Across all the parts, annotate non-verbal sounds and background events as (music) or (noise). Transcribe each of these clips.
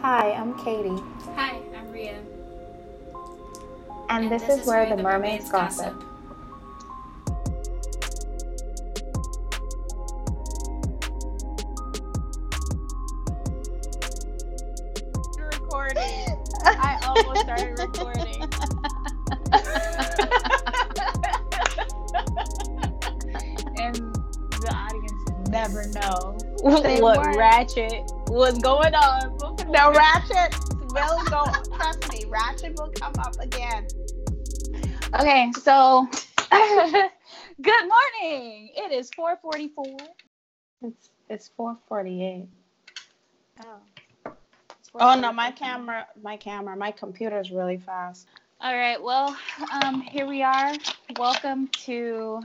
Hi, I'm Katie. Hi, I'm Ria. And, And this, this is, where, where the mermaids mermaids gossip. recording. I almost started recording. (laughs) and the audience never know They what weren't. ratchet was going on. Before. (laughs) No, Ratchet will go. Trust me, Ratchet will come up again. Okay, so (laughs) good morning. It is 4:44. It's it's 4:48. Oh. Oh no, my camera, my camera, my computer is really fast. All right. Well, um, here we are. Welcome to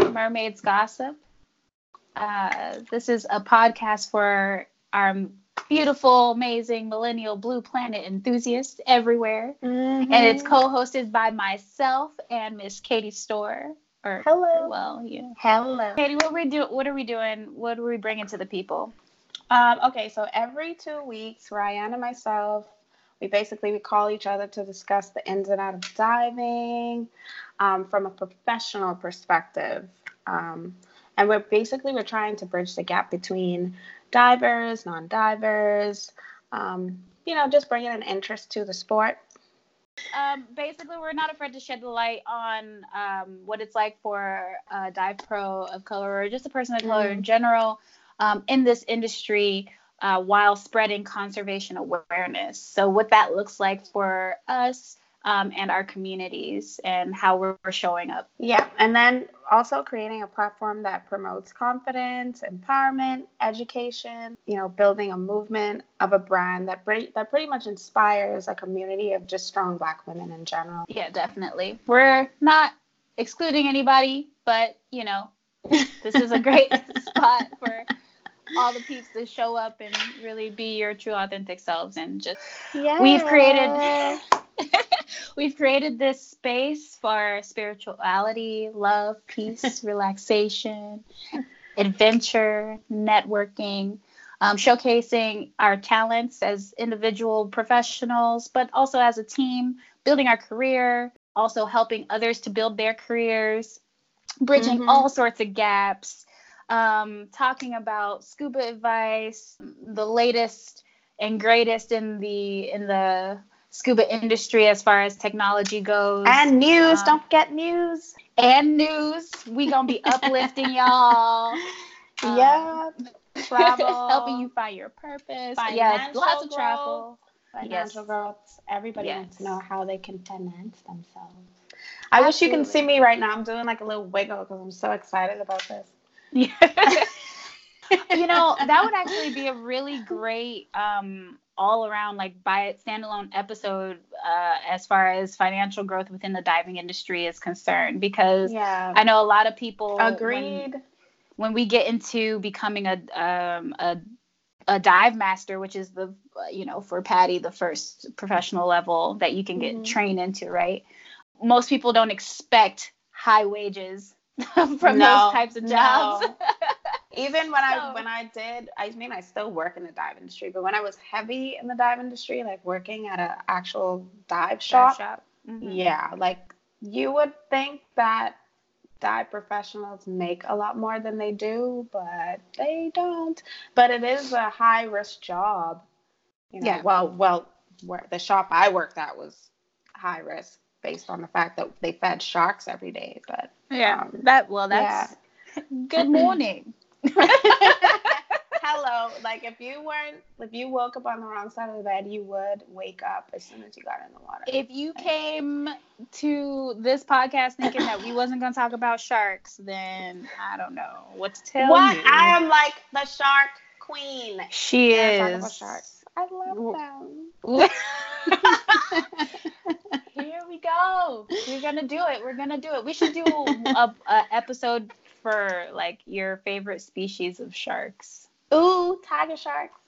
Mermaids Gossip. Uh, this is a podcast for our beautiful, amazing millennial blue planet enthusiasts everywhere, and it's Mm-hmm. co-hosted by myself and Miss Katie Store. Or Hello. well, yeah. Hello. Katie, what we do? What are we doing? What are we bringing to the people? Um, okay, so every two weeks, Ryan and myself, we basically we call each other to discuss the ins and outs of diving um, from a professional perspective. Um, and we're basically we're trying to bridge the gap between divers, non-divers, um, you know, just bringing an interest to the sport. Um, basically, we're not afraid to shed the light on um, what it's like for a dive pro of color or just a person of color in general um, in this industry uh, while spreading conservation awareness. So, what that looks like for us um, and our communities and how we're we're showing up. Yeah, and then also creating a platform that promotes confidence, empowerment, education. You know, building a movement of a brand that pretty that pretty much inspires a community of just strong Black women in general. Yeah, definitely. We're not excluding anybody, but you know, this is a great (laughs) spot for all the peeps to show up and really be your true authentic selves and just Yeah, we've created (laughs) (laughs) we've created this space for spirituality love peace (laughs) relaxation adventure networking um, showcasing our talents as individual professionals but also as a team building our career also helping others to build their careers bridging Mhm. all sorts of gaps um, talking about scuba advice the latest and greatest in the in the scuba industry as far as technology goes and news. Um, don't forget news. and news we gonna be (laughs) uplifting y'all Um, yeah, (laughs) travel, helping you find your purpose yeah lots of travel financial Yes. growth. Everybody Yes. wants to know how they can finance themselves. I wish you can see me right now. I'm doing like a little wiggle because I'm so excited about this. Yeah. (laughs) you know that would actually be a really great um all around like by a standalone episode uh as far as financial growth within the diving industry is concerned because Yeah. I know a lot of people Agreed. when we get into becoming a um a a dive master, which is the you know for PADI the first professional level that you can get Mhm. trained into, right? Most people don't expect high wages (laughs) from No, those types of jobs. no. (laughs) Even when I when I did, I mean, I still work in the dive industry, but when I was heavy in the dive industry, like working at an actual dive shop, Dive shop. Mhm. yeah, like you would think that dive professionals make a lot more than they do, but they don't. But it is a high risk job. You know, Yeah. well, well, where the shop I worked at was high risk based on the fact that they fed sharks every day, but Yeah. Um, that well, that's (laughs) good morning. (laughs) Hello. Like if you weren't, if you woke up on the wrong side of the bed, you would wake up as soon as you got in the water. if you came to this podcast thinking that we wasn't gonna talk about sharks, then I don't know what to tell what? you. What? I am like the shark queen. she When I talk about is. sharks. I love them. (laughs) (laughs) Here we go. We're gonna do it. We're gonna do it. We should do a, a episode for like your favorite species of sharks. Ooh, tiger sharks.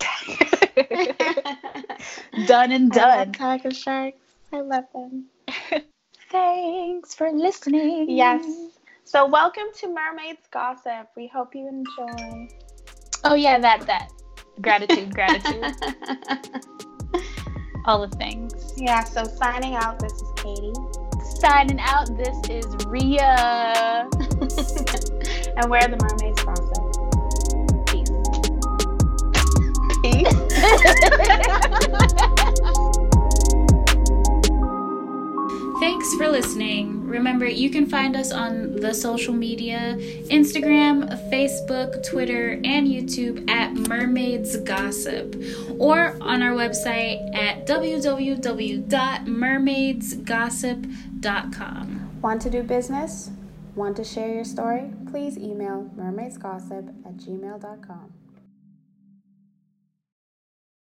(laughs) done and done. tiger sharks. I love them. (laughs) Thanks for listening. Yes. So welcome to Mermaids Gossip. We hope you enjoy. Oh yeah, that that Gratitude, (laughs) gratitude. All the things. Yeah, so signing out, this is Katie. Signing out, this is Ria. (laughs) and we're the Mermaids Gossip. Peace. Peace? Thanks for listening. Remember, you can find us on the social media Instagram, Facebook, Twitter, and YouTube at Mermaids Gossip, or on our website at www.mermaidsgossip.com. Want to do business? Want to share your story? Please email mermaidsgossip at gmail.com.